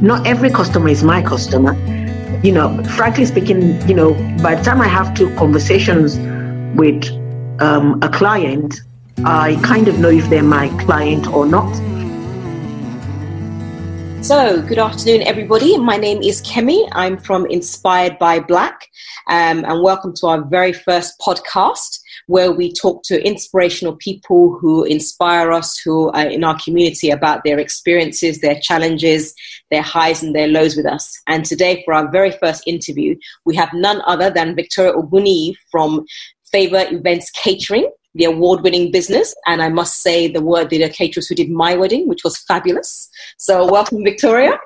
not every customer is my customer. You know, frankly speaking, you know, by the time I have two conversations with um, a client, I kind of know if they're my client or not. So, good afternoon, everybody. My name is Kemi. I'm from Inspired by Black, um, and welcome to our very first podcast where we talk to inspirational people who inspire us, who are in our community about their experiences, their challenges, their highs and their lows with us. And today, for our very first interview, we have none other than Victoria Oguni from Favor Events Catering the award winning business. And I must say, the word the caterers who did my wedding, which was fabulous. So, welcome, Victoria.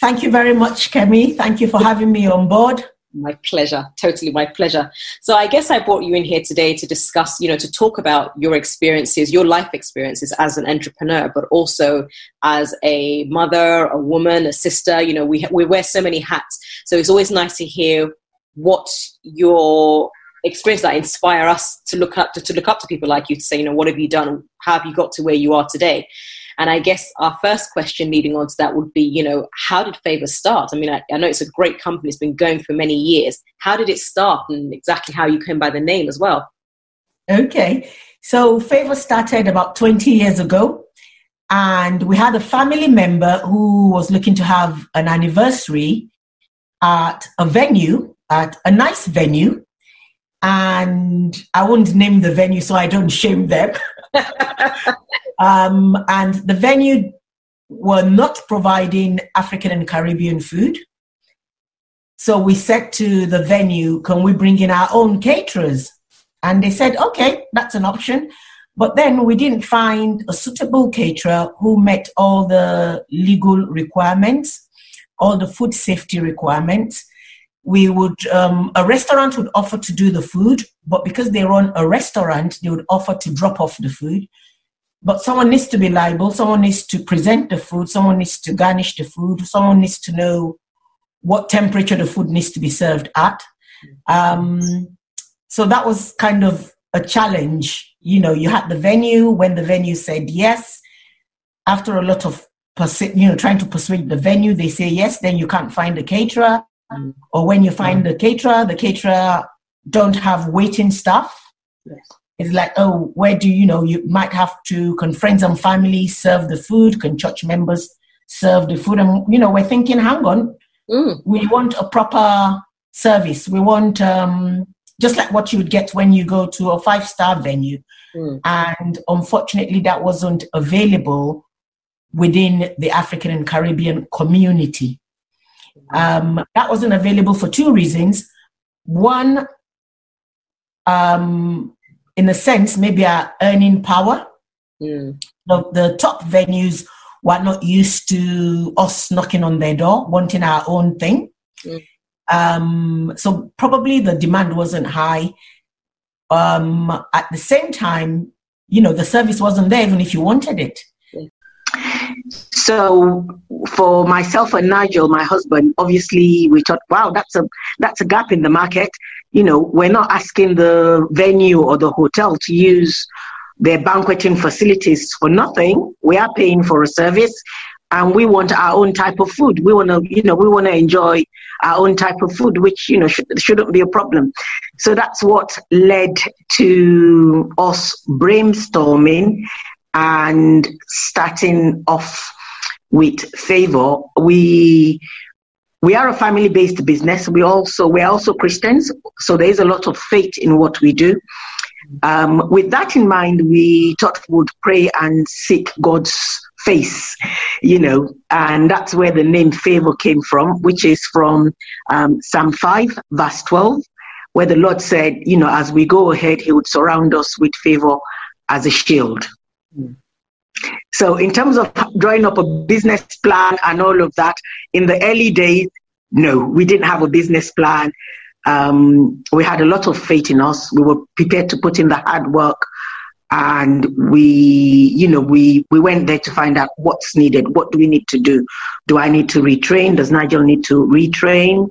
Thank you very much, Kemi. Thank you for having me on board. My pleasure, totally my pleasure. So I guess I brought you in here today to discuss, you know, to talk about your experiences, your life experiences as an entrepreneur, but also as a mother, a woman, a sister. You know, we we wear so many hats, so it's always nice to hear what your experience that inspire us to look up to, to look up to people like you to say, you know, what have you done? How have you got to where you are today? And I guess our first question leading on to that would be, you know, how did Favor start? I mean, I, I, know it's a great company, it's been going for many years. How did it start and exactly how you came by the name as well? Okay. So Favor started about 20 years ago. And we had a family member who was looking to have an anniversary at a venue, at a nice venue. And I won't name the venue so I don't shame them. Um, and the venue were not providing African and Caribbean food. So we said to the venue, can we bring in our own caterers? And they said, okay, that's an option. But then we didn't find a suitable caterer who met all the legal requirements, all the food safety requirements. We would, um, a restaurant would offer to do the food, but because they run a restaurant, they would offer to drop off the food. But someone needs to be liable, someone needs to present the food, someone needs to garnish the food, someone needs to know what temperature the food needs to be served at. Um, so that was kind of a challenge. You know, you had the venue, when the venue said yes, after a lot of you know trying to persuade the venue, they say yes, then you can't find a caterer. Mm. Or when you find mm. the caterer, the caterer don't have waiting staff. Yes it's like, oh, where do you know? You might have to, can friends and family serve the food? Can church members serve the food? And, you know, we're thinking, hang on, mm. we want a proper service. We want, um, just like what you would get when you go to a five star venue. Mm. And unfortunately, that wasn't available within the African and Caribbean community. Um, that wasn't available for two reasons. One, um, in a sense, maybe our earning power. Mm. The, the top venues were not used to us knocking on their door, wanting our own thing. Mm. Um, so probably the demand wasn't high. Um, at the same time, you know, the service wasn't there even if you wanted it. So for myself and Nigel, my husband, obviously we thought, wow, that's a that's a gap in the market. You know, we're not asking the venue or the hotel to use their banqueting facilities for nothing. We are paying for a service and we want our own type of food. We want to, you know, we want to enjoy our own type of food, which, you know, should, shouldn't be a problem. So that's what led to us brainstorming and starting off with favor. We we are a family based business. We also we're also christians so there is a lot of faith in what we do. Um, with that in mind we thought we would pray and seek god's face you know and that's where the name favor came from which is from um, psalm 5 verse 12 where the lord said you know as we go ahead he would surround us with favor as a shield. Mm. So, in terms of drawing up a business plan and all of that, in the early days, no, we didn't have a business plan. Um, we had a lot of faith in us. We were prepared to put in the hard work, and we, you know, we we went there to find out what's needed. What do we need to do? Do I need to retrain? Does Nigel need to retrain?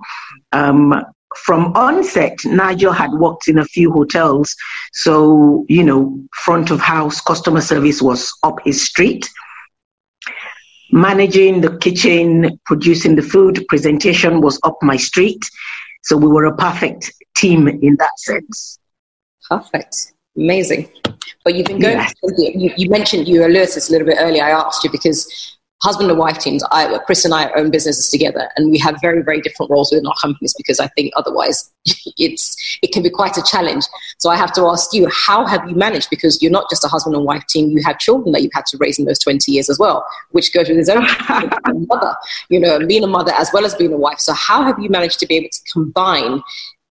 Um, from onset, Nigel had worked in a few hotels. So, you know, front of house customer service was up his street. managing the kitchen, producing the food, presentation was up my street. So we were a perfect team in that sense. Perfect. Amazing. But you've been going, yes. you, you, mentioned, you alerted us a little bit earlier. I asked you because husband and wife teams, I, Chris and I own businesses together, and we have very, very different roles within our companies because I think otherwise it's it can be quite a challenge. So I have to ask you, how have you managed? Because you're not just a husband and wife team; you have children that you've had to raise in those 20 years as well, which goes with his own mother. You know, being a mother as well as being a wife. So how have you managed to be able to combine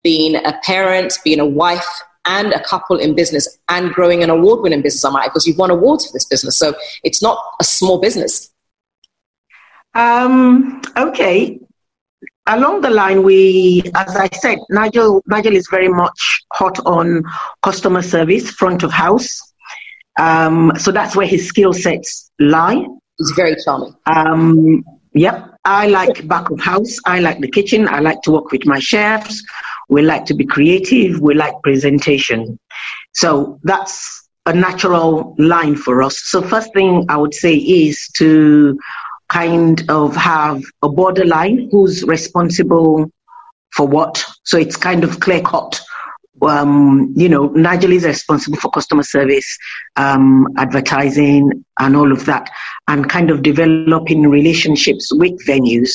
being a parent, being a wife, and a couple in business and growing an award winning business, I might, because you've won awards for this business. So it's not a small business. Um, okay. Along the line, we, as I said, Nigel, Nigel is very much hot on customer service, front of house. Um, so that's where his skill sets lie. He's very charming. Um, yep. I like back of house. I like the kitchen. I like to work with my chefs. We like to be creative. We like presentation. So that's a natural line for us. So first thing I would say is to kind of have a borderline who's responsible for what. So it's kind of clear cut. Um, you know, Nigel is responsible for customer service, um, advertising, and all of that, and kind of developing relationships with venues.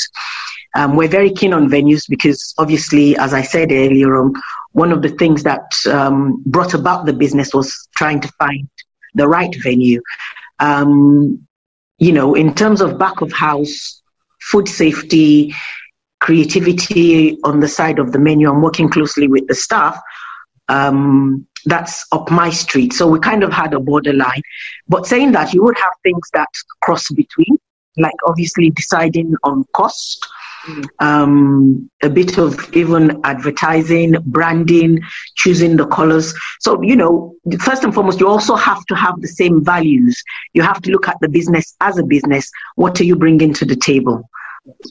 Um, we're very keen on venues because, obviously, as I said earlier on, one of the things that um, brought about the business was trying to find the right venue. Um, you know, in terms of back of house, food safety, creativity on the side of the menu, I'm working closely with the staff. Um, that's up my street. So we kind of had a borderline. But saying that, you would have things that cross between, like obviously deciding on cost, um, a bit of even advertising, branding, choosing the colors. So, you know, first and foremost, you also have to have the same values. You have to look at the business as a business. What are you bringing to the table?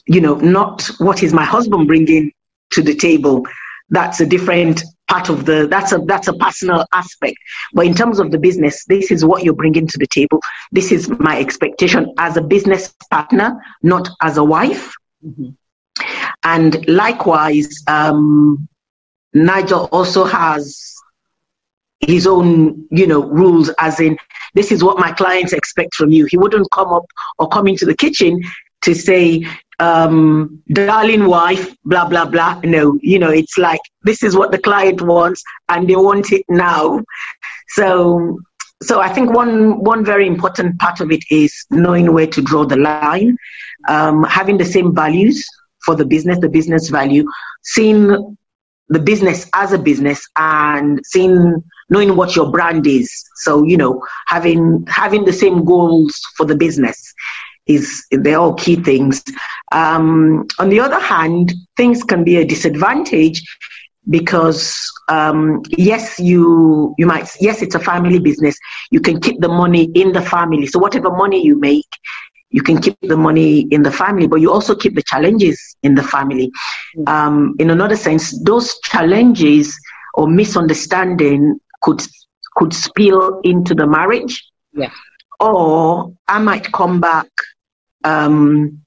You know, not what is my husband bringing to the table. That's a different part of the that's a that's a personal aspect but in terms of the business this is what you're bringing to the table this is my expectation as a business partner not as a wife mm-hmm. And likewise, um, Nigel also has his own, you know, rules as in this is what my clients expect from you. He wouldn't come up or come into the kitchen to say, um, darling wife, blah, blah, blah. No, you know, it's like this is what the client wants and they want it now. So so I think one one very important part of it is knowing where to draw the line, um, having the same values for the business, the business value, seeing the business as a business and seeing knowing what your brand is. So, you know, having having the same goals for the business is they're all key things. Um, on the other hand, things can be a disadvantage because um, yes, you you might yes, it's a family business. You can keep the money in the family. So whatever money you make, you can keep the money in the family, but you also keep the challenges in the family. Mm. Um, in another sense, those challenges or misunderstanding could could spill into the marriage. Yeah. Or I might come back um,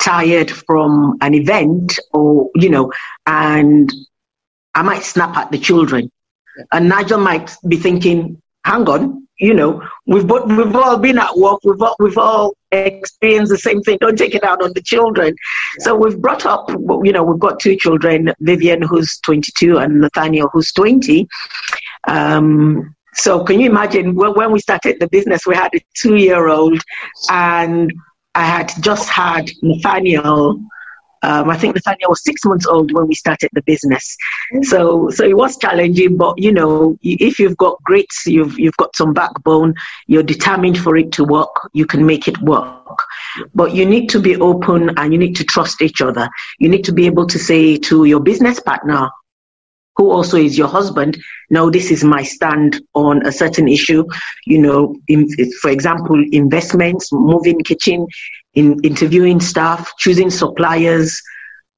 tired from an event, or you know, and I might snap at the children, yeah. and Nigel might be thinking, "Hang on, you know, we've both, we've all been at work, we've all, we've all experienced the same thing. Don't take it out on the children. Yeah. So we've brought up, you know, we've got two children, Vivian who's 22 and Nathaniel who's 20. Um, so can you imagine when we started the business, we had a two-year-old, and I had just had Nathaniel um, I think Nathaniel was six months old when we started the business, mm-hmm. so so it was challenging. But you know, if you've got grits, you've you've got some backbone, you're determined for it to work, you can make it work. But you need to be open and you need to trust each other. You need to be able to say to your business partner, who also is your husband, no, this is my stand on a certain issue. You know, in, for example, investments, moving kitchen, in interviewing staff, choosing suppliers,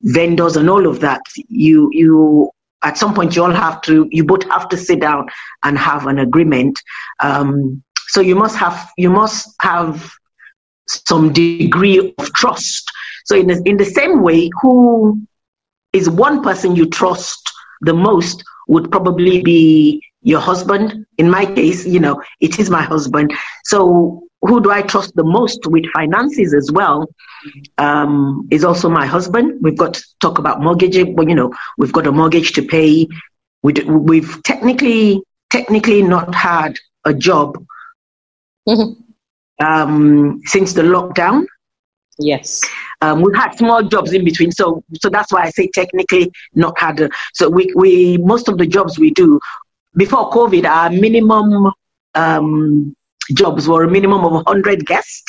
vendors, and all of that. You, you, at some point, you all have to, you both have to sit down and have an agreement. Um, so you must have, you must have some degree of trust. So in the, in the same way, who is one person you trust the most would probably be your husband. In my case, you know, it is my husband. So who do I trust the most with finances as well um, is also my husband. We've got to talk about mortgage. Well, you know, we've got a mortgage to pay. We we've technically technically not had a job um, since the lockdown. Yes. Um, we've had small jobs in between, so so that's why I say technically not had. A, so we we most of the jobs we do before COVID, our minimum um, jobs were a minimum of 100 guests.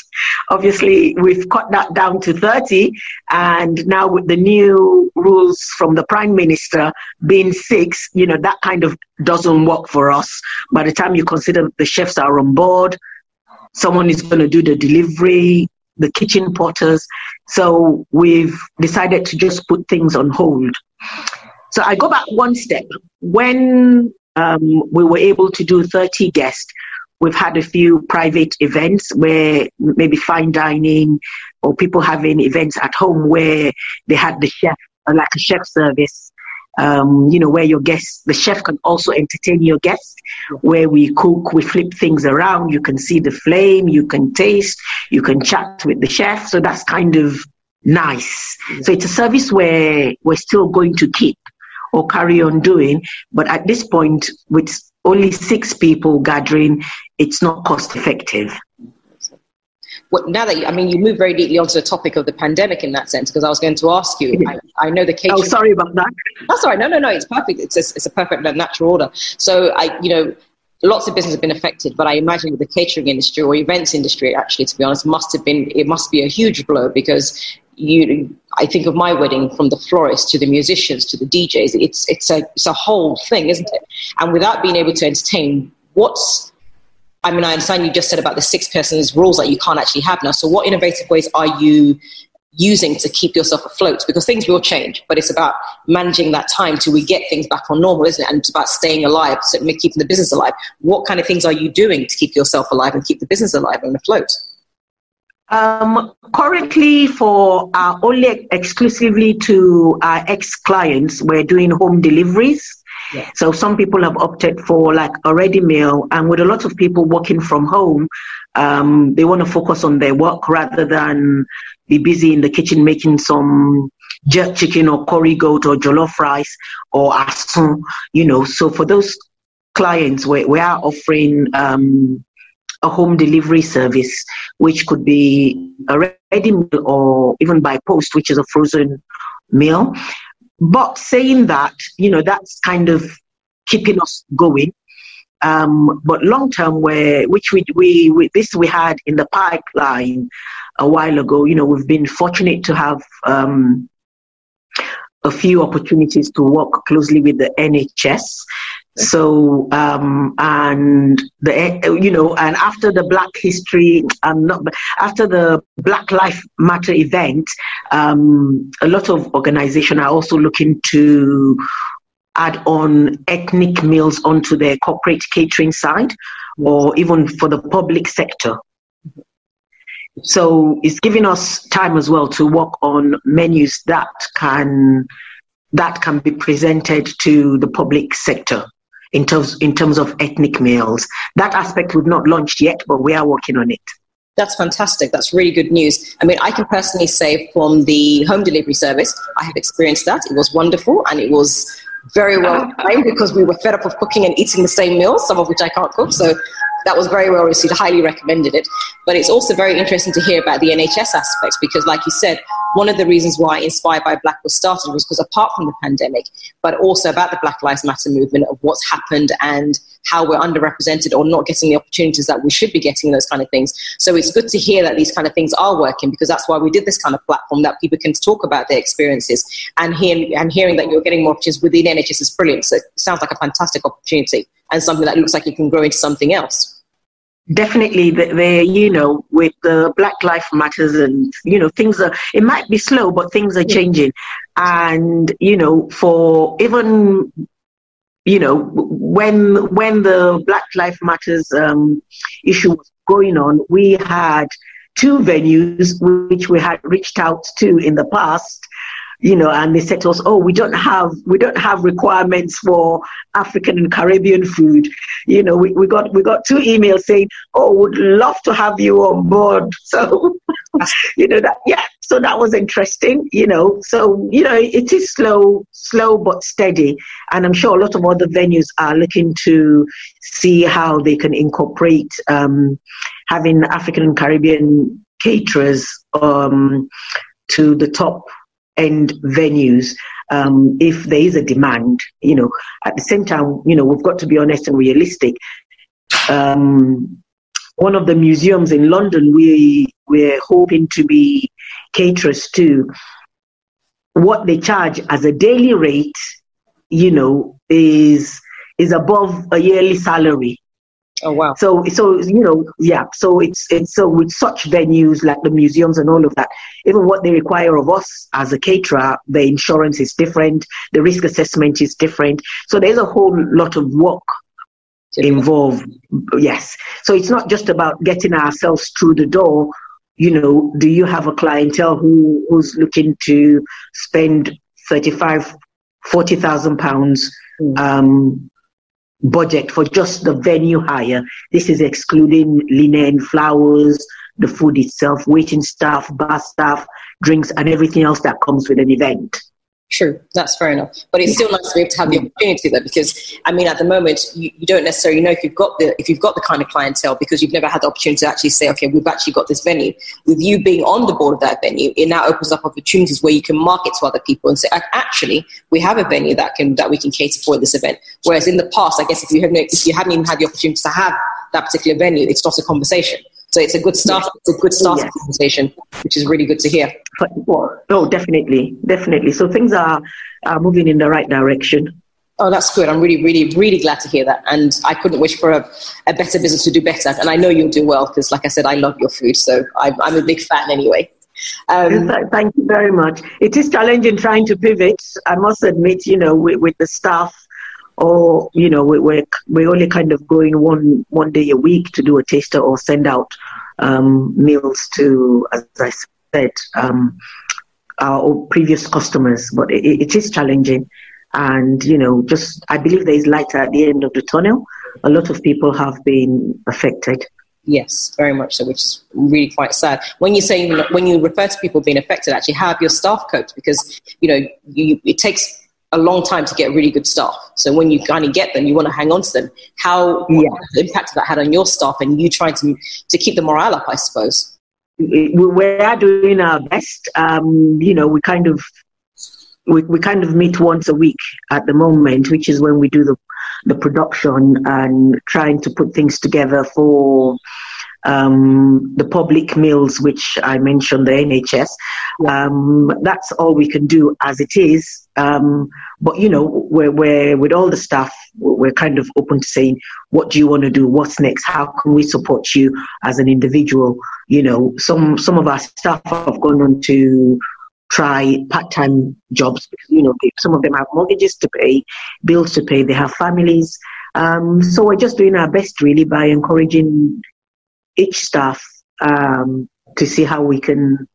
Obviously, we've cut that down to 30, and now with the new rules from the Prime Minister being six, you know, that kind of doesn't work for us. By the time you consider the chefs are on board, someone is going to do the delivery, the kitchen porters. So we've decided to just put things on hold. So I go back one step. When um, we were able to do 30 guests, we've had a few private events where maybe fine dining or people having events at home where they had the chef, like a chef service. Um, you know, where your guests, the chef can also entertain your guests, where we cook, we flip things around, you can see the flame, you can taste, you can chat with the chef. So that's kind of nice. So it's a service where we're still going to keep or carry on doing. But at this point, with only six people gathering, it's not cost effective. Well, now that you, I mean, you move very deeply onto the topic of the pandemic in that sense, because I was going to ask you. I, I know the catering. Oh, sorry about that. That's all right. No, no, no. It's perfect. It's a, it's a perfect natural order. So I, you know, lots of business have been affected, but I imagine with the catering industry or events industry, actually, to be honest, must have been it must be a huge blow because you I think of my wedding from the florist to the musicians to the DJs. It's it's a it's a whole thing, isn't it? And without being able to entertain, what's I mean, I understand you just said about the six persons rules that you can't actually have now. So, what innovative ways are you using to keep yourself afloat? Because things will change, but it's about managing that time till we get things back on normal, isn't it? And it's about staying alive, so keeping the business alive. What kind of things are you doing to keep yourself alive and keep the business alive and afloat? Um, currently, for uh, only exclusively to our ex clients, we're doing home deliveries. So some people have opted for like a ready meal, and with a lot of people working from home, um, they want to focus on their work rather than be busy in the kitchen making some jerk chicken or curry goat or jollof rice or asun, you know. So for those clients, we, we are offering um, a home delivery service, which could be a ready meal or even by post, which is a frozen meal. But saying that, you know, that's kind of keeping us going. Um, but long term, where which we, we, we this we had in the pipeline a while ago. You know, we've been fortunate to have um, a few opportunities to work closely with the NHS. So, um, and the, you know, and after the Black History, um, not, after the Black Life Matter event, um, a lot of organizations are also looking to add on ethnic meals onto their corporate catering side or even for the public sector. So it's giving us time as well to work on menus that can that can be presented to the public sector in terms in terms of ethnic meals. That aspect we've not launched yet, but we are working on it. That's fantastic. That's really good news. I mean, I can personally say from the home delivery service, I have experienced that. It was wonderful and it was very well timed because we were fed up of cooking and eating the same meals, some of which I can't cook. So that was very well received. Highly recommended it. But it's also very interesting to hear about the NHS aspects because, like you said, one of the reasons why Inspired by Black was started was because apart from the pandemic, but also about the Black Lives Matter movement of what's happened and how we're underrepresented or not getting the opportunities that we should be getting, those kind of things. So it's good to hear that these kind of things are working because that's why we did this kind of platform that people can talk about their experiences and hear, and hearing that you're getting more opportunities within NHS is brilliant. So it sounds like a fantastic opportunity and something that looks like it can grow into something else definitely they you know with the black life matters and you know things are it might be slow but things are changing. And you know for even you know when when the black life matters um, issue was going on we had two venues which we had reached out to in the past you know, and they said to us, "Oh, we don't have we don't have requirements for African and Caribbean food." You know, we, we got we got two emails saying, "Oh, would love to have you on board." So, you know that yeah, so that was interesting. You know, so you know it is slow, slow but steady, and I'm sure a lot of other venues are looking to see how they can incorporate um, having African and Caribbean caterers um, to the top end venues um, if there is a demand. You know, at the same time, you know, we've got to be honest and realistic. Um, one of the museums in London, we we're hoping to be caterers to. What they charge as a daily rate, you know, is is above a yearly salary. Oh wow! So so you know yeah. So it's it's so with such venues like the museums and all of that, even what they require of us as a caterer, the insurance is different, the risk assessment is different. So there's a whole lot of work involved. Yes. So it's not just about getting ourselves through the door. You know, do you have a clientele who who's looking to spend 35, 40,000 pounds hmm. um, budget for just the venue hire. This is excluding linen, flowers, the food itself, waiting staff, bar staff, drinks, and everything else that comes with an event. True, that's fair enough. But it's still nice to be able to have the opportunity though, because I mean at the moment you, you, don't necessarily know if you've got the if you've got the kind of clientele because you've never had the opportunity to actually say, okay, we've actually got this venue. With you being on the board of that venue, it now opens up opportunities where you can market to other people and say, actually, we have a venue that can that we can cater for this event. Whereas in the past, I guess if you haven't if you haven't even had the opportunity to have that particular venue, it's not a conversation. So it's a good start. Yes. It's a good start yes. conversation, which is really good to hear. Oh, definitely, definitely. So things are, are moving in the right direction. Oh, that's good. I'm really, really, really glad to hear that. And I couldn't wish for a, a better business to do better. And I know you'll do well because, like I said, I love your food. So I'm, I'm a big fan anyway. Um, Thank you very much. It is challenging trying to pivot. I must admit, you know, with, with the staff or you know we, we're we're only kind of going one one day a week to do a taster or send out um, meals to as I said um, our previous customers but it, it is challenging and you know just I believe there is light at the end of the tunnel a lot of people have been affected Yes, very much so, which is really quite sad. When you say when you refer to people being affected, actually, how have your staff coped? Because you know you, it takes a long time to get really good staff. So when you kind of get them, you want to hang on to them. How yeah. impact that had on your staff and you trying to to keep the morale up? I suppose we are doing our best. Um, you know, we kind of we, we kind of meet once a week at the moment, which is when we do the the production and trying to put things together for um, the public meals, which I mentioned, the NHS. Um, that's all we can do as it is. Um, but you know, we're, we're with all the staff, we're kind of open to saying, what do you want to do? What's next? How can we support you as an individual? You know, some some of our staff have gone on to try part-time jobs because you know some of them have mortgages to pay, bills to pay, they have families. Um, so we're just doing our best really by encouraging each staff um, to see how we can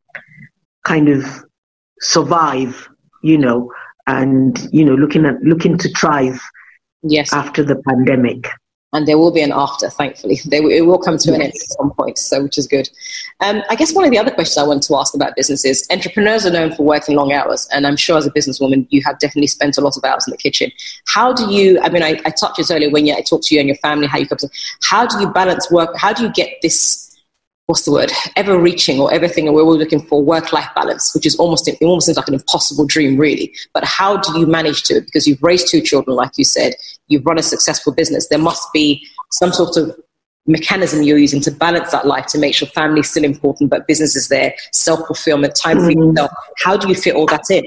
kind of survive, you know, and you know, looking at looking to thrive. Yes. After the pandemic and there will be an after, thankfully. They, it will come to an end at some point, so which is good. Um, I guess one of the other questions I want to ask about businesses, entrepreneurs are known for working long hours, and I'm sure as a businesswoman, you have definitely spent a lot of hours in the kitchen. How do you, I mean, I, I touched this earlier when you, I talked to you and your family, how you come to, how do you balance work, how do you get this what's the word, ever reaching or everything, and we're all looking for work life balance, which is almost, it almost seems like an impossible dream, really. But how do you manage to? Because you've raised two children, like you said, you've run a successful business. There must be some sort of mechanism you're using to balance that life to make sure family's still important, but business is there, self fulfillment, time for mm-hmm. yourself. How do you fit all that in?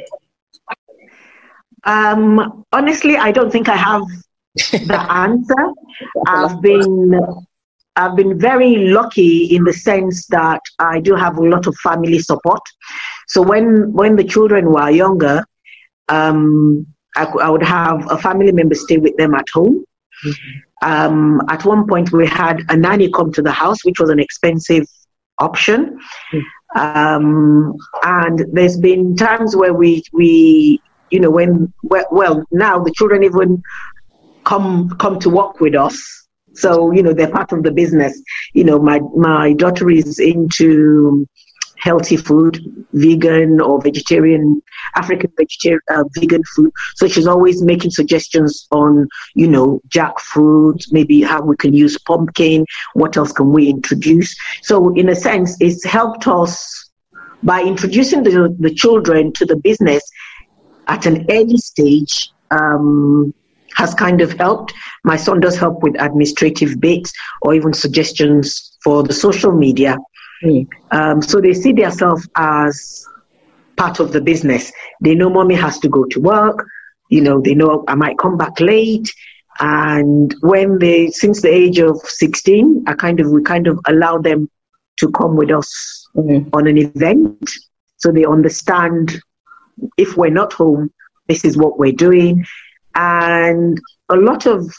Um, honestly, I don't think I have the answer. I've been I've been very lucky in the sense that I do have a lot of family support. So when when the children were younger, um, I, I, would have a family member stay with them at home. Mm-hmm. Um, at one point, we had a nanny come to the house, which was an expensive option. Mm. Um, and there's been times where we, we you know, when, well, now the children even come, come to work with us. So, you know, they're part of the business. You know, my, my daughter is into healthy food, vegan or vegetarian, African vegetarian, uh, vegan food. So she's always making suggestions on, you know, jackfruit, maybe how we can use pumpkin, what else can we introduce. So in a sense, it's helped us by introducing the, the children to the business at an early stage. Um, has kind of helped. My son does help with administrative bits or even suggestions for the social media. Mm. Um, so they see themselves as part of the business. They know mommy has to go to work. You know, they know I might come back late. And when they, since the age of 16, I kind of, we kind of allow them to come with us mm-hmm. on an event. So they understand if we're not home, this is what we're doing. And a lot of,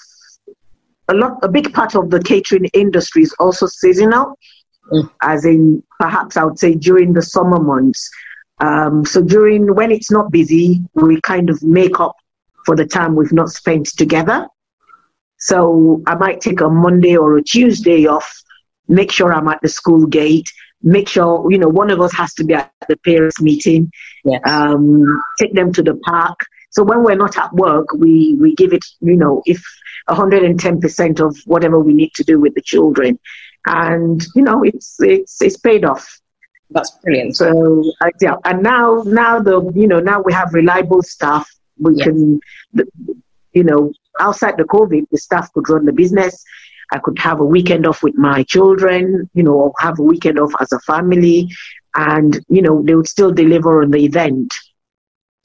a lot, a big part of the catering industry is also seasonal mm. as in perhaps I would say during the summer months. Um, so during when it's not busy, we kind of make up for the time we've not spent together. So I might take a Monday or a Tuesday off, make sure I'm at the school gate, make sure, you know, one of us has to be at the parents' meeting, yes. um, take them to the park. So when we're not at work, we, we give it, you know, if 110% of whatever we need to do with the children and you know it's it's it's paid off. That's brilliant. So uh, yeah, and now now the you know now we have reliable staff. We yes. can, you know, outside the COVID, the staff could run the business. I could have a weekend off with my children, you know, have a weekend off as a family, and you know they would still deliver on the event.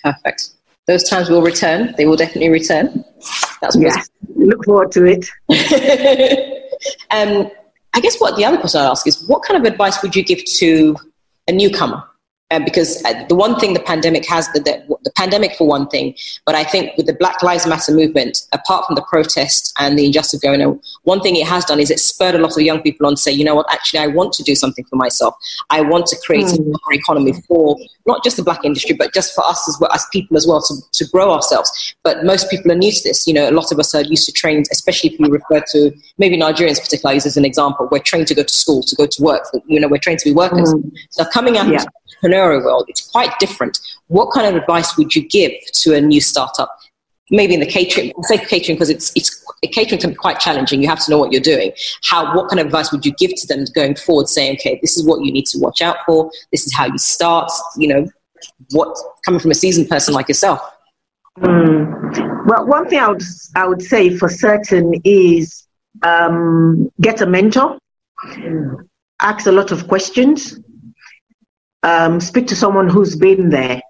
Perfect. Those times will return. They will definitely return. That's yeah. Look forward to it. um, I guess what the other question I'd ask is what kind of advice would you give to a newcomer uh, because the one thing the pandemic has, the, the, the, pandemic for one thing, but I think with the Black Lives Matter movement, apart from the protest and the injustice going on, one thing it has done is it spurred a lot of young people on to say, you know what, actually, I want to do something for myself. I want to create mm. an economy for not just the black industry, but just for us as well as people as well to, to grow ourselves. But most people are new to this. You know, a lot of us are used to trained, especially if you refer to maybe Nigerians particularly as an example. We're trained to go to school, to go to work. You know, we're trained to be workers. Mm. So coming out yeah entrepreneurial world, it's quite different. What kind of advice would you give to a new startup? Maybe in the catering, I say catering because it's, it's catering can be quite challenging. You have to know what you're doing. How, what kind of advice would you give to them going forward, saying, okay, this is what you need to watch out for. This is how you start. You know, what coming from a seasoned person like yourself. Mm. Well, one thing I would I would say for certain is um, get a mentor. Mm. Ask a lot of questions um, speak to someone who's been there.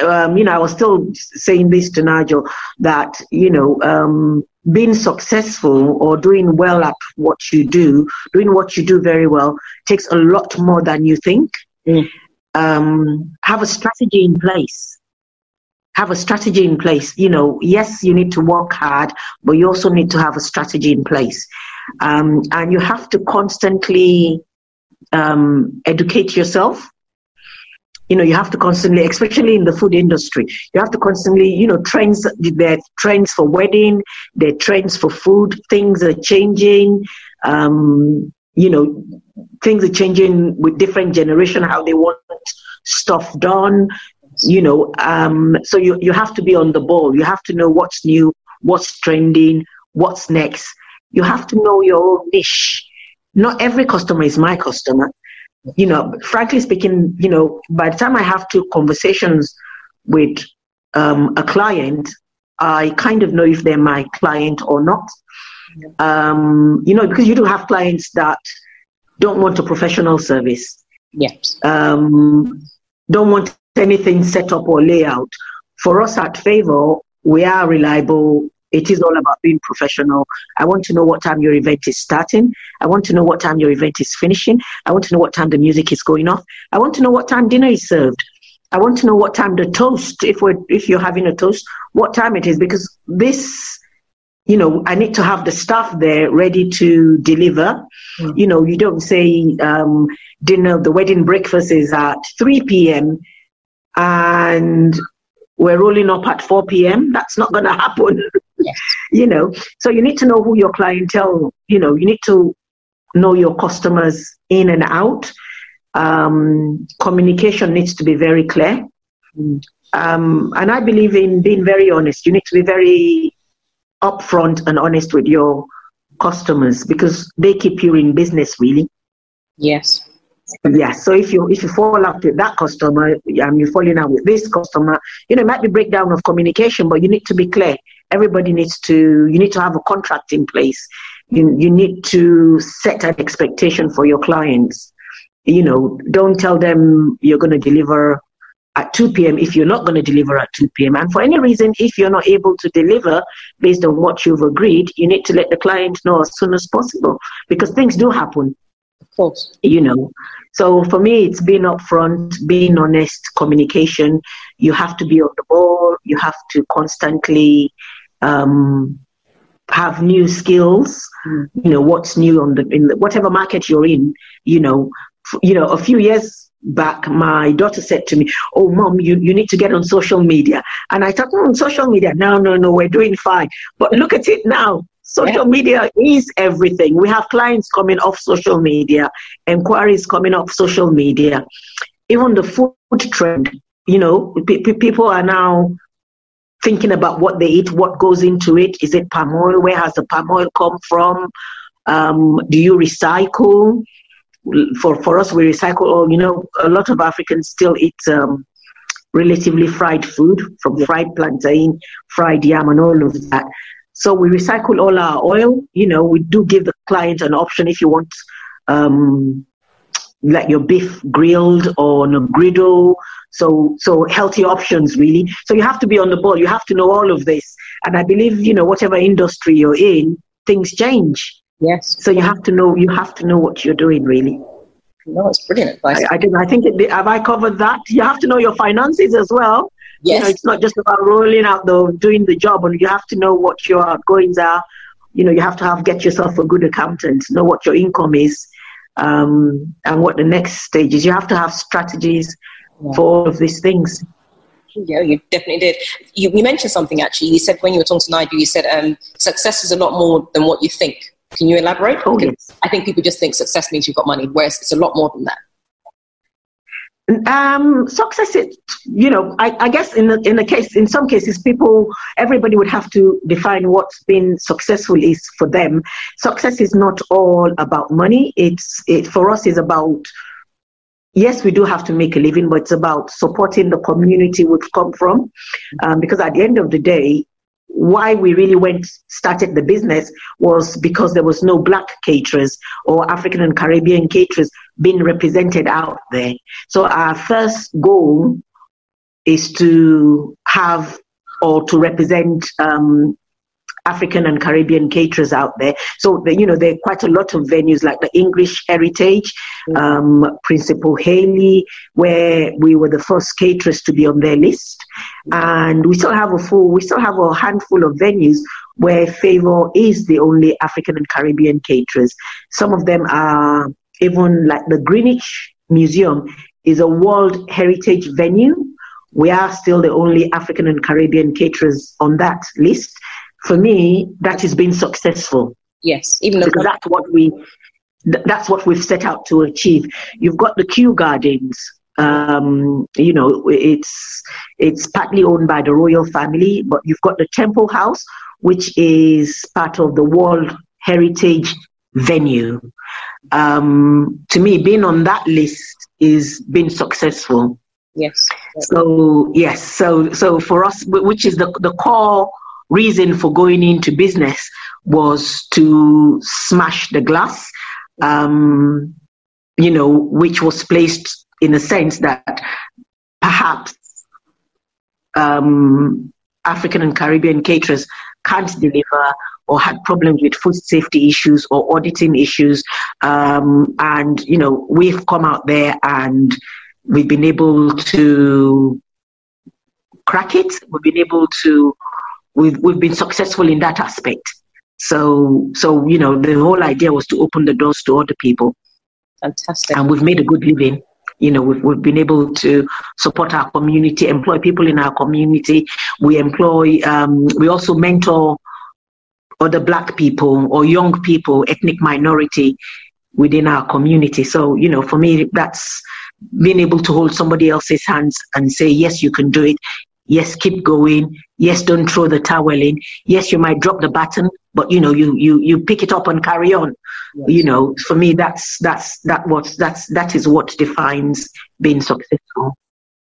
Um, you know, I was still saying this to Nigel that, you know, um, being successful or doing well at what you do, doing what you do very well, takes a lot more than you think. Mm. Um, have a strategy in place. Have a strategy in place. You know, yes, you need to work hard, but you also need to have a strategy in place. Um, and you have to constantly um, educate yourself you know, you have to constantly, especially in the food industry, you have to constantly, you know, trends, there are trends for wedding, there are trends for food, things are changing, um, you know, things are changing with different generation, how they want stuff done, you know, um, so you, you have to be on the ball. You have to know what's new, what's trending, what's next. You have to know your own niche. Not every customer is my customer you know, frankly speaking, you know, by the time I have two conversations with um, a client, I kind of know if they're my client or not. Um, you know, because you do have clients that don't want a professional service. Yes. Um, don't want anything set up or layout. For us at Favor, we are reliable it is all about being professional. I want to know what time your event is starting. I want to know what time your event is finishing. I want to know what time the music is going off. I want to know what time dinner is served. I want to know what time the toast, if we're if you're having a toast, what time it is because this, you know, I need to have the staff there ready to deliver. Mm. You know, you don't say um, dinner, the wedding breakfast is at 3 p.m. and we're rolling up at 4 p.m. That's not going to happen. Yes. you know, so you need to know who your clientele, you know, you need to know your customers in and out. Um, communication needs to be very clear. Mm. Um, and I believe in being very honest. You need to be very upfront and honest with your customers because they keep you in business, really. Yes. Yeah. So if you if you fall out with that customer and you're falling out with this customer, you know, it might be breakdown of communication, but you need to be clear. Everybody needs to you need to have a contract in place. You you need to set an expectation for your clients. You know, don't tell them you're going to deliver at 2 p.m. if you're not going to deliver at 2 p.m. And for any reason, if you're not able to deliver based on what you've agreed, you need to let the client know as soon as possible because things do happen. Of course. You know. So for me, it's being upfront, being honest, communication. You have to be on the ball. You have to constantly um, have new skills. Mm. You know what's new on the in the, whatever market you're in. You know, f- you know a few years back, my daughter said to me, Oh, mom, you, you need to get on social media. And I thought, oh, on social media. No, no, no, we're doing fine. But look at it now. Social yeah. media is everything. We have clients coming off social media, inquiries coming off social media. Even the food trend, you know, p- p- people are now thinking about what they eat, what goes into it. Is it palm oil? Where has the palm oil come from? Um, do you recycle? for, for us, we recycle all, you know, a lot of Africans still eat um, relatively fried food from fried plantain, fried yam, and all of that. So we recycle all our oil. You know, we do give the client an option if you want, um, like your beef grilled or on a griddle. So, so healthy options really. So you have to be on the ball. You have to know all of this. And I believe, you know, whatever industry you're in, things change. Yes. So you have to know you have to know what you're doing really. No, it's brilliant advice. I, I, did, I think it, have I covered that. You have to know your finances as well. Yes. You know, it's not just about rolling out the doing the job, and you have to know what your outgoings are. You know, you have to have get yourself a good accountant, know what your income is, um, and what the next stage is. You have to have strategies yeah. for all of these things. Yeah, you definitely did. You, you, mentioned something actually. You said when you were talking to Nigel, you said um, success is a lot more than what you think. Can you elaborate? Oh, yes. I think people just think success means you've got money, whereas it's a lot more than that. Um, success, is, you know, I, I, guess in the, in the case, in some cases, people, everybody would have to define what's been successful is for them. Success is not all about money. It's, it for us is about, yes, we do have to make a living, but it's about supporting the community we've come from. Um, because at the end of the day, why we really went started the business was because there was no black caterers or African and Caribbean caterers being represented out there. So our first goal is to have or to represent um, African and Caribbean caterers out there. So, the, you know, there are quite a lot of venues like the English Heritage, um, Principal Hayley, where we were the first caterers to be on their list. And we still have a full, we still have a handful of venues where Favor is the only African and Caribbean caterers. Some of them are even like the Greenwich Museum is a World Heritage venue. We are still the only African and Caribbean caterers on that list for me, that has been successful. Yes, even because that's what we that's what we've set out to achieve. You've got the Kew Gardens. Um, you know, it's it's partly owned by the royal family, but you've got the Temple House, which is part of the World Heritage venue. Um, to me, being on that list is being successful. Yes. So yes, so so for us, which is the the core reason for going into business was to smash the glass, um, you know, which was placed in a sense that perhaps um, African and Caribbean caterers can't deliver or had problems with food safety issues or auditing issues. Um, and, you know, we've come out there and we've been able to crack it. We've been able to we've we've been successful in that aspect. So so you know the whole idea was to open the doors to other people. Fantastic. And we've made a good living. You know, we've, we've been able to support our community, employ people in our community. We employ, um, we also mentor other black people or young people, ethnic minority within our community. So, you know, for me, that's being able to hold somebody else's hands and say, yes, you can do it. Yes, keep going. Yes, don't throw the towel in. Yes, you might drop the baton, but you know, you you you pick it up and carry on. Yes. You know, for me, that's that's that what that's that is what defines being successful.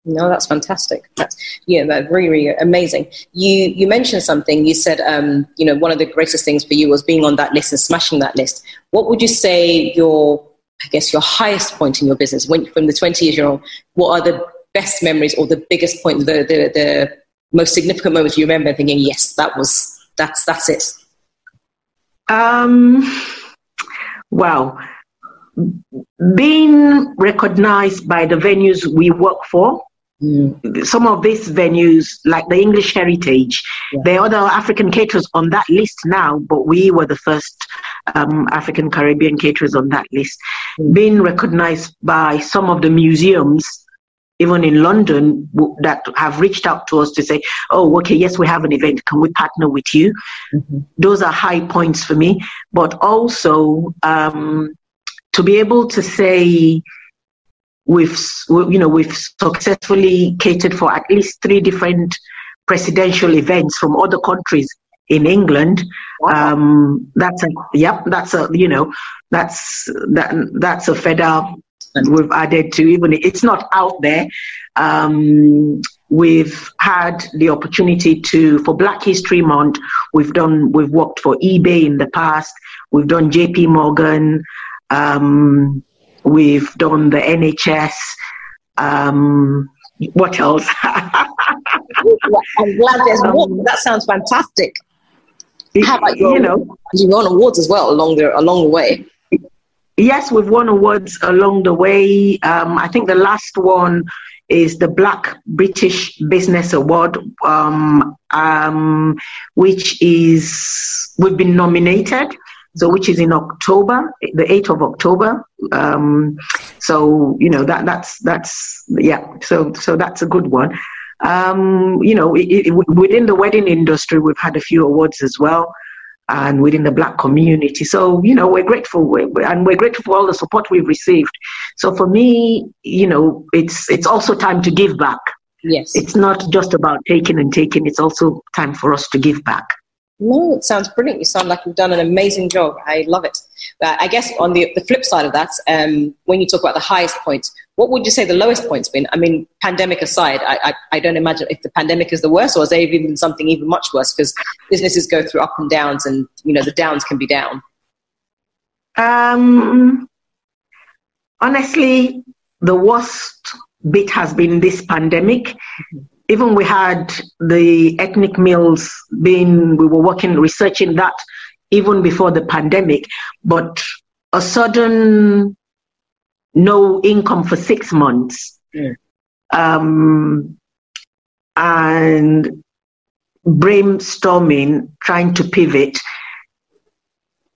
No, that's fantastic. That's yeah, that's really, really amazing. You you mentioned something. You said um, you know one of the greatest things for you was being on that list and smashing that list. What would you say your I guess your highest point in your business when from the twenty years you're on? What are the best memories or the biggest point, the the, the most significant moments you remember thinking, yes, that was that's that's it. Um. Wow being recognized by the venues we work for Mm. Some of these venues, like the English Heritage, yeah. there are other African caterers on that list now, but we were the first um, African Caribbean caterers on that list. Mm. Being recognized by some of the museums, even in London, that have reached out to us to say, oh, okay, yes, we have an event. Can we partner with you? Mm-hmm. Those are high points for me. But also, um, to be able to say, we've you know we've successfully catered for at least three different presidential events from other countries in England. Wow. Um, that's a yep. That's a you know that's that that's a feather we've added to even it's not out there. Um, we've had the opportunity to for Black History Month. We've done we've worked for eBay in the past. We've done J.P. Morgan. Um, We've done the NHS. Um, what else? I'm glad there's more. Um, that sounds fantastic. How about your, you know, you won awards as well along the along the way. Yes, we've won awards along the way. Um, I think the last one is the Black British Business Award, um, um, which is we've been nominated so which is in October, the 8th of October. Um, so you know that that's that's yeah. So so that's a good one. Um, you know, it, it, within the wedding industry, we've had a few awards as well, and within the black community. So you know, we're grateful, we're, and we're grateful for all the support we've received. So for me, you know, it's it's also time to give back. Yes, it's not just about taking and taking. It's also time for us to give back. No, it sounds brilliant. You sound like you've done an amazing job. I love it. Uh, I guess on the, the flip side of that, um, when you talk about the highest points, what would you say the lowest point's been? I mean, pandemic aside, I, I, I don't imagine if the pandemic is the worst or is there even something even much worse because businesses go through up and downs and, you know, the downs can be down. Um, honestly, the worst bit has been this pandemic. Even we had the ethnic meals being, we were working, researching that even before the pandemic, but a sudden no income for six months. Um, and brainstorming, trying to pivot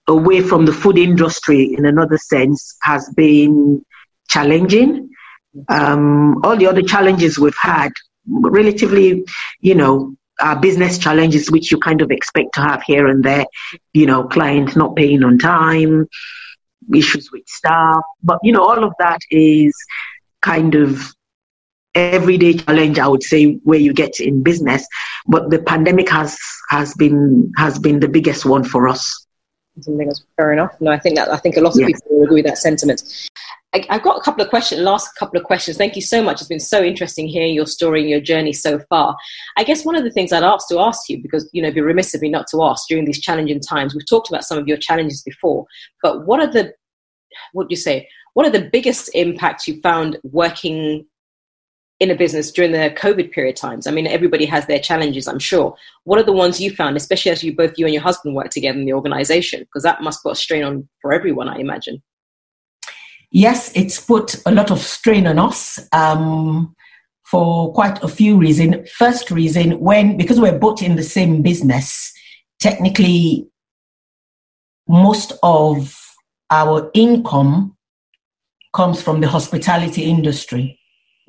away from the food industry in another sense has been challenging. Um, all the other challenges we've had relatively, you know, uh, business challenges which you kind of expect to have here and there, you know, clients not paying on time, issues with staff. But, you know, all of that is kind of everyday challenge I would say where you get in business. But the pandemic has has been has been the biggest one for us. Fair enough. No, I think that I think a lot of yes. people will agree with that sentiment. I, have got a couple of questions, last couple of questions. Thank you so much. It's been so interesting hearing your story and your journey so far. I guess one of the things I'd ask to ask you, because, you know, it'd be remiss of me not to ask during these challenging times, we've talked about some of your challenges before, but what are the, what do you say, what are the biggest impacts you found working in a business during the COVID period times? I mean, everybody has their challenges, I'm sure. What are the ones you found, especially as you both you and your husband work together in the organization? Because that must put a strain on for everyone, I imagine yes, it's put a lot of strain on us um, for quite a few reasons. First reason, when because we're both in the same business, technically, most of our income comes from the hospitality industry.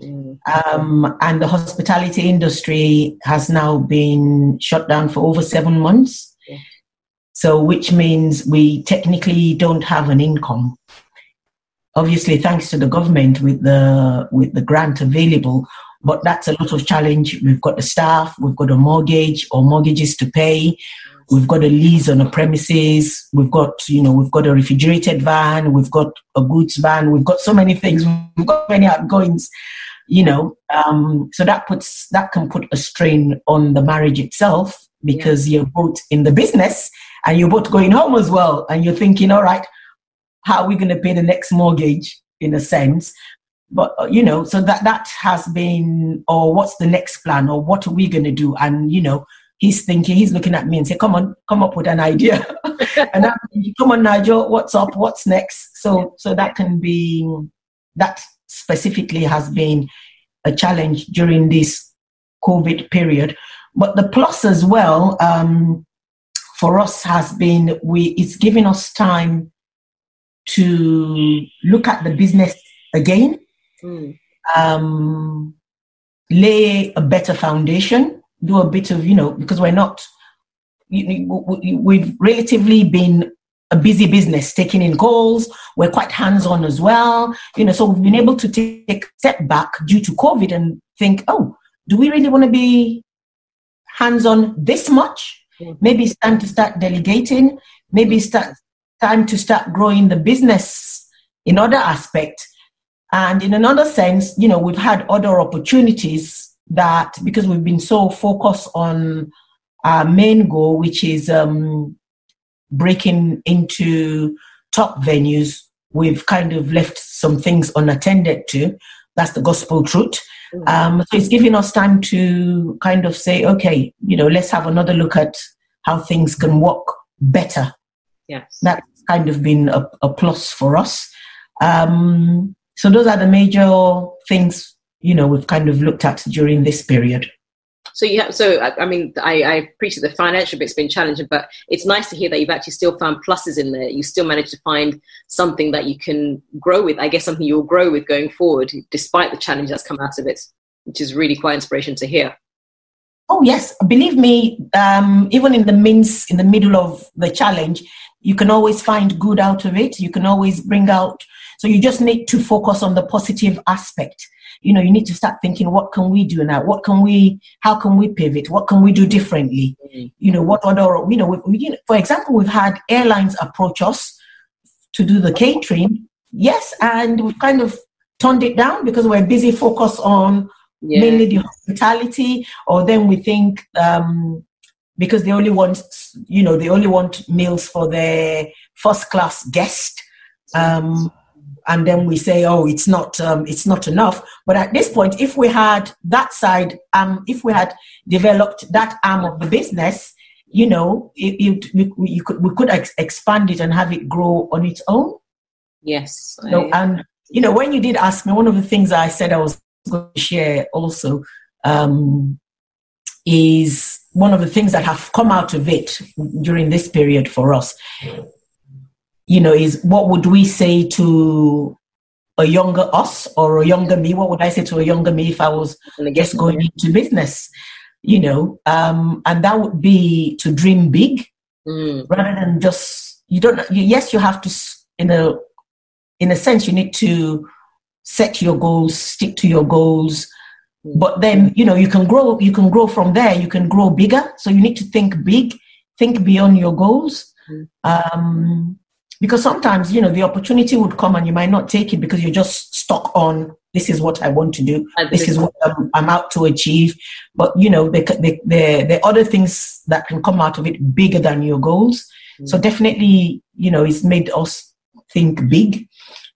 Mm. Um, and the hospitality industry has now been shut down for over seven months. Yeah. So, which means we technically don't have an income. Obviously, thanks to the government with the with the grant available, but that's a lot of challenge. We've got the staff, we've got a mortgage or mortgages to pay, we've got a lease on the premises, we've got you know we've got a refrigerated van, we've got a goods van, we've got so many things, we've got many outgoings you know um, so that puts that can put a strain on the marriage itself because yeah. you're both in the business and you're both going home as well and you're thinking all right how are we going to pay the next mortgage in a sense? But uh, you know so that that has been or what's the next plan or what are we going to do? And you know he's thinking he's looking at me and say come on come up with an idea. And I'm thinking, come on nigel what's up? What's next? So so that can be that specifically has been a challenge during this COVID period. But the plus as well um, for us has been we it's giving us time to look at the business again, mm. um, lay a better foundation, do a bit of you know because we're not we've relatively been a busy business, taking in calls. We're quite hands on as well. You know, so we've been able to take a step back due to COVID and think, oh, do we really want to be hands on this much? Mm-hmm. Maybe it's time to start delegating. Maybe it's time to start growing the business in other aspect. And in another sense, you know, we've had other opportunities that because we've been so focused on our main goal, which is um, breaking into top venues, we've kind of left some things unattended to. That's the gospel truth. Mm-hmm. Um, so it's giving us time to kind of say, okay, you know, let's have another look at how things can work better. Yes. That's kind of been a, a plus for us. Um, so those are the major things, you know, we've kind of looked at during this period. So you have, so I, I mean, I, I, appreciate the financial bit's been challenging, but it's nice to hear that you've actually still found pluses in there. You still managed to find something that you can grow with. I guess something you'll grow with going forward, despite the challenge that's come out of it, which is really quite inspiration to hear. Oh yes, believe me. Um, even in the means, in the middle of the challenge, you can always find good out of it. You can always bring out. So you just need to focus on the positive aspect you know you need to start thinking what can we do now? What can we how can we pivot? What can we do differently? Mm-hmm. you know what other you know, we, we, for example we've had airlines approach us to do the catering. Yes and we've kind of turned it down because we're busy focused on yeah. mainly the hospitality or then we think um, because they only want you know they only want meals for their first class guest. Um, and then we say, oh, it's not, um, it's not enough. But at this point, if we had that side, um, if we had developed that arm of the business, you know, it, it, we, could we could ex- expand it and have it grow on its own. Yes. So, and you know, when you did ask me, one of the things I said I was going to share also um, is one of the things that have come out of it during this period for us you know, is what would we say to a younger us or a younger me? What would I say to a younger me if I was just going into business? You know, um, and that would be to dream big mm. rather than just you don't. Yes, you have to in a in a sense you need to set your goals, stick to your goals, mm. but then you know you can grow. You can grow from there. You can grow bigger. So you need to think big, think beyond your goals. Mm. Um, because sometimes you know the opportunity would come and you might not take it because you're just stuck on this is what i want to do. This is what i'm, I'm out to achieve. But you know the, the, the, the other things that can come out of it bigger than your goals. Mm-hmm. so definitely you know it's made us think big.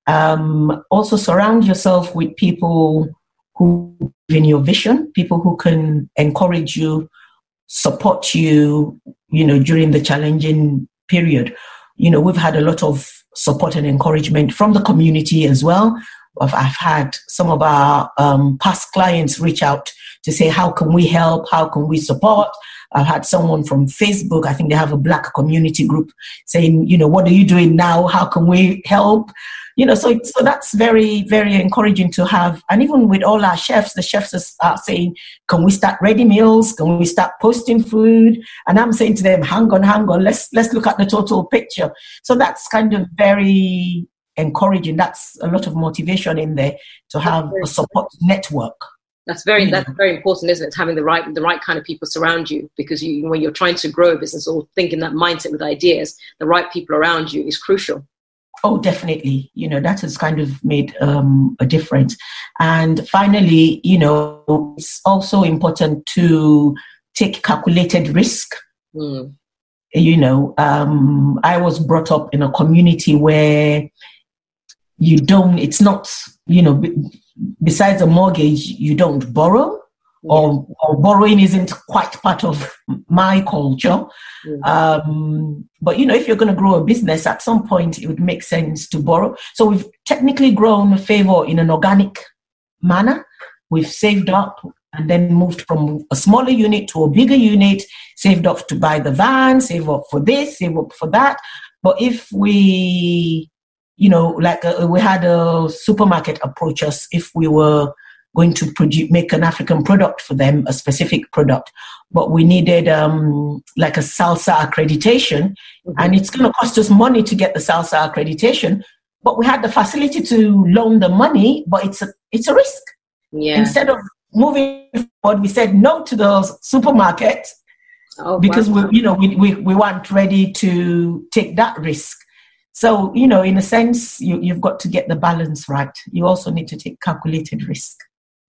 Um, also surround yourself with people who in your vision people who can encourage you support you you know during the challenging period you know, we've had a lot of support and encouragement from the community as well. I've, I've had some of our um, past clients reach out to say, how can we help? How can we support? I've had someone from Facebook, I think they have a black community group saying, you know, what are you doing now? How can we help? You know, so, so that's very, very encouraging to have. And even with all our chefs, the chefs are saying, can we start ready meals? Can we start posting food? And I'm saying to them, hang on, hang on, let's, let's look at the total picture. So that's kind of very encouraging. That's a lot of motivation in there to have a support network. That's very that's very important, isn't it? Having the right the right kind of people surround you because you when you're trying to grow a business or thinking that mindset with ideas, the right people around you is crucial. Oh, definitely. You know, that has kind of made um, a difference. And finally, you know, it's also important to take calculated risk. Mm. You know, um, I was brought up in a community where you don't, it's not, you know, besides a mortgage, you don't borrow. Yeah. Or, or, borrowing isn't quite part of my culture. Yeah. Um, but you know, if you're going to grow a business, at some point it would make sense to borrow. So we've technically grown Favour in an organic manner. We've saved up and then moved from a smaller unit to a bigger unit, saved up to buy the van, save up for this, save up for that. But if we you know, like uh, we had a supermarket approach us if we were going to produce, make an African product for them, a specific product, but we needed um, like a SALSA accreditation, mm-hmm. and it's going to cost us money to get the SALSA accreditation. But we had the facility to loan the money, but it's a it's a risk. Yeah. Instead of moving forward, we said no to the supermarket oh, because wow. we you know we, we we weren't ready to take that risk. So, you know, in a sense, you, you've got to get the balance right. You also need to take calculated risk.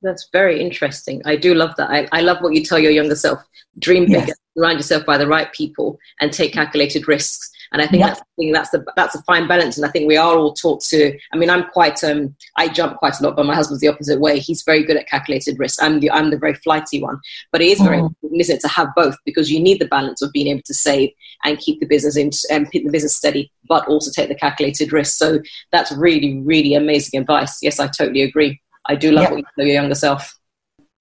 That's very interesting. I do love that. I, I love what you tell your younger self. Dream bigger, yes. surround yourself by the right people, and take calculated risks. And I think that's the that's the that's a fine balance. And I think we are all taught to. I mean, I'm quite um, I jump quite a lot, but my husband's the opposite way. He's very good at calculated risk. I'm the I'm the very flighty one. But it is very mm. important, isn't it, to have both because you need the balance of being able to save and keep the business in and keep the business steady, but also take the calculated risk. So that's really really amazing advice. Yes, I totally agree. I do love yep. what you tell your younger self.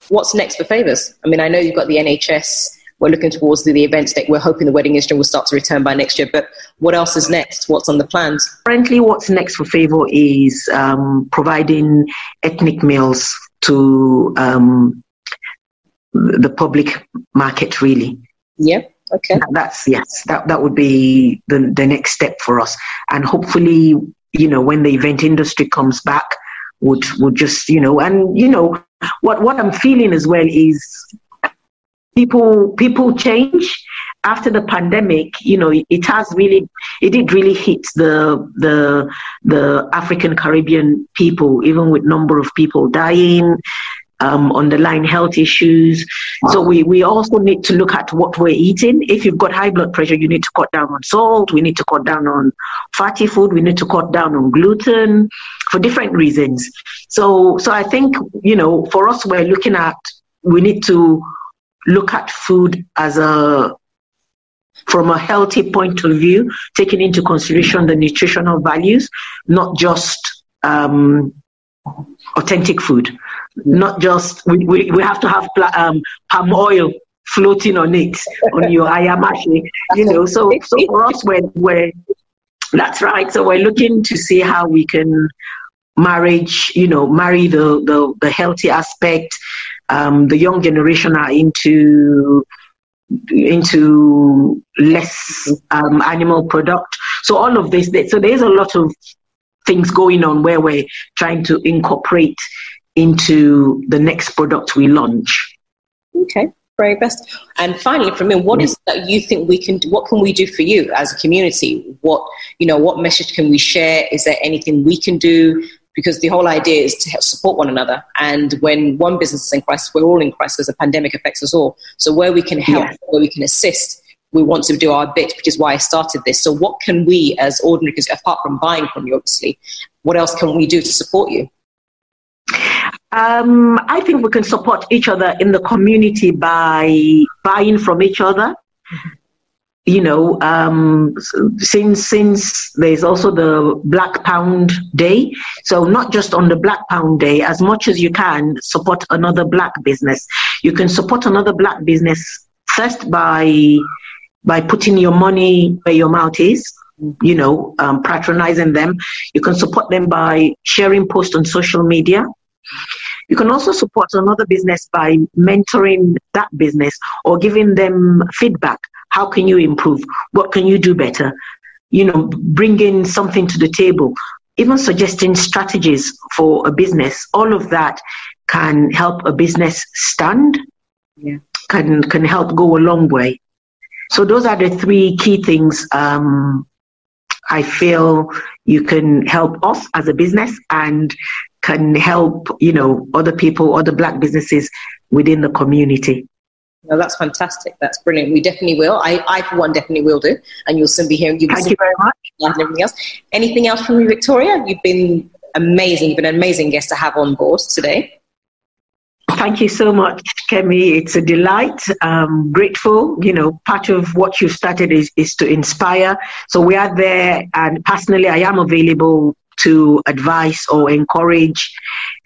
What's next for favors? I mean, I know you've got the NHS we're looking towards the, the events that we're hoping the wedding industry will start to return by next year. But what else is next? What's on the plans? Currently, what's next for Favour is um, providing ethnic meals to um, the public market, really. Yep. Okay. That's yes. That that would be the the next step for us, and hopefully, you know, when the event industry comes back, would would just you know, and you know, what what I'm feeling as well is people people change after the pandemic you know it has really it did really hit the the the african caribbean people even with number of people dying um, underlying health issues. So we, we also need to look at what we're eating. If you've got high blood pressure, you need to cut down on salt. We need to cut down on fatty food. We need to cut down on gluten for different reasons. So so I think you know for us we're looking at we need to look at food as a from a healthy point of view, taking into consideration the nutritional values, not just um, authentic food, not just we, we, we have to have um, palm oil floating on it on your ayamase, you know. So so for us, we're, we're that's right. So we're looking to see how we can marriage, you know, marry the the, the healthy aspect um, the young generation are into into less um, animal product. So all of this, so there's a lot of things going on where we're trying to incorporate into the next product we launch. Okay, very best. And finally, for me, what is that you think we can? What can we do for you as a community? What you know? What message can we share? Is there anything we can do? Because the whole idea is to help support one another. And when one business is in crisis, we're all in crisis because the pandemic affects us all. So where we can help, yeah. where we can assist, we want to do our bit, which is why I started this. So what can we as ordinary, because apart from buying from you, obviously, what else can we do to support you? Um, I think we can support each other in the community by buying from each other. You know, um, since since there's also the Black Pound Day, so not just on the Black Pound Day, as much as you can support another black business. You can support another black business first by by putting your money where your mouth is. You know, um, patronizing them. You can support them by sharing posts on social media. You can also support another business by mentoring that business or giving them feedback. How can you improve? What can you do better? You know, bringing something to the table, even suggesting strategies for a business. All of that can help a business stand. Yeah. Can can help go a long way. So those are the three key things um, I feel you can help us as a business and can help, you know, other people, other black businesses within the community. That's fantastic. That's brilliant. We definitely will. I, I for one, definitely will do. And you'll soon be hearing. you Thank you very much. And everything else. Anything else from you, Victoria? You've been amazing. You've been an amazing guest to have on board today. Thank you so much, Kemi. It's a delight. Um, grateful. You know, part of what you've started is, is to inspire. So we are there, and personally, I am available to advise or encourage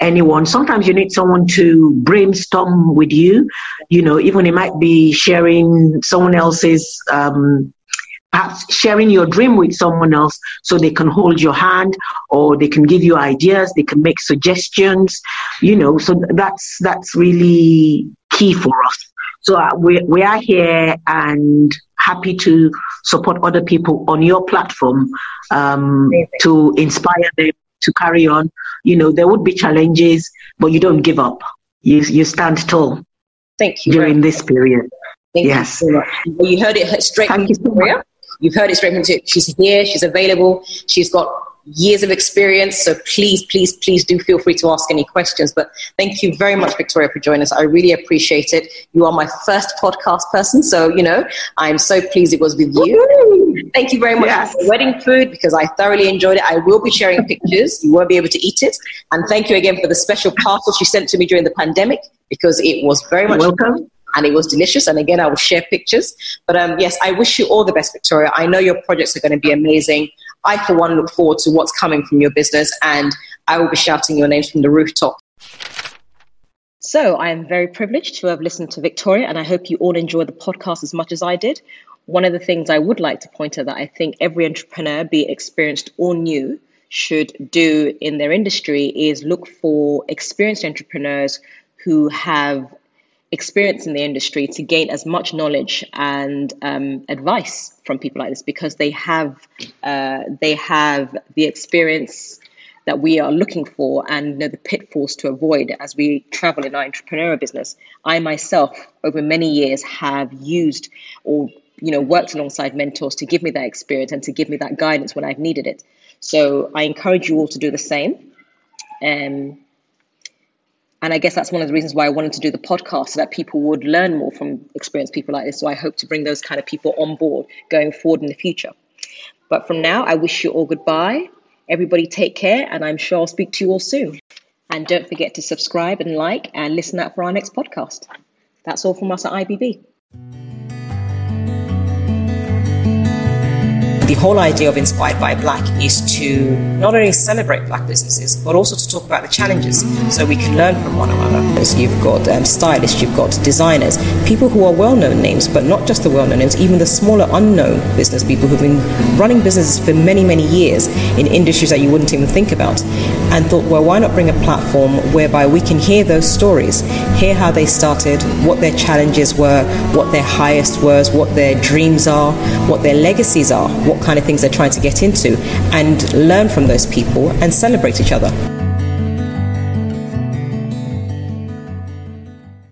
anyone. Sometimes you need someone to brainstorm with you. You know, even it might be sharing someone else's um, perhaps sharing your dream with someone else so they can hold your hand or they can give you ideas they can make suggestions you know so that's that's really key for us so uh, we, we are here and happy to support other people on your platform um, to inspire them to carry on you know there would be challenges but you don't give up you, you stand tall thank you during this period Thank yes. you so much. You heard it straight Thank from Victoria. You've heard it straight from. She's here. She's available. She's got years of experience. So please, please, please do feel free to ask any questions. But thank you very much, Victoria, for joining us. I really appreciate it. You are my first podcast person. So, you know, I'm so pleased it was with you. Thank you very much yes. for the wedding food because I thoroughly enjoyed it. I will be sharing pictures. You won't be able to eat it. And thank you again for the special parcel she sent to me during the pandemic because it was very much welcome and it was delicious. And again, I will share pictures. But um, yes, I wish you all the best, Victoria. I know your projects are going to be amazing. I, for one, look forward to what's coming from your business, and I will be shouting your names from the rooftop. So, I am very privileged to have listened to Victoria, and I hope you all enjoyed the podcast as much as I did. One of the things I would like to point out that I think every entrepreneur, be experienced or new, should do in their industry is look for experienced entrepreneurs who have experience in the industry to gain as much knowledge and um, advice from people like this because they have uh, they have the experience that we are looking for and know the pitfalls to avoid as we travel in our entrepreneurial business. I myself, over many years, have used or you know worked alongside mentors to give me that experience and to give me that guidance when I've needed it. So I encourage you all to do the same. Um, and I guess that's one of the reasons why I wanted to do the podcast so that people would learn more from experienced people like this. So I hope to bring those kind of people on board going forward in the future. But from now, I wish you all goodbye. Everybody take care, and I'm sure I'll speak to you all soon. And don't forget to subscribe and like and listen out for our next podcast. That's all from us at IBB. The whole idea of Inspired by Black is to not only celebrate black businesses, but also to talk about the challenges so we can learn from one another. You've got um, stylists, you've got designers, people who are well known names, but not just the well known names, even the smaller unknown business people who've been running businesses for many, many years in industries that you wouldn't even think about. And thought, well, why not bring a platform whereby we can hear those stories, hear how they started, what their challenges were, what their highest was, what their dreams are, what their legacies are, what kind of things they're trying to get into, and learn from those people and celebrate each other.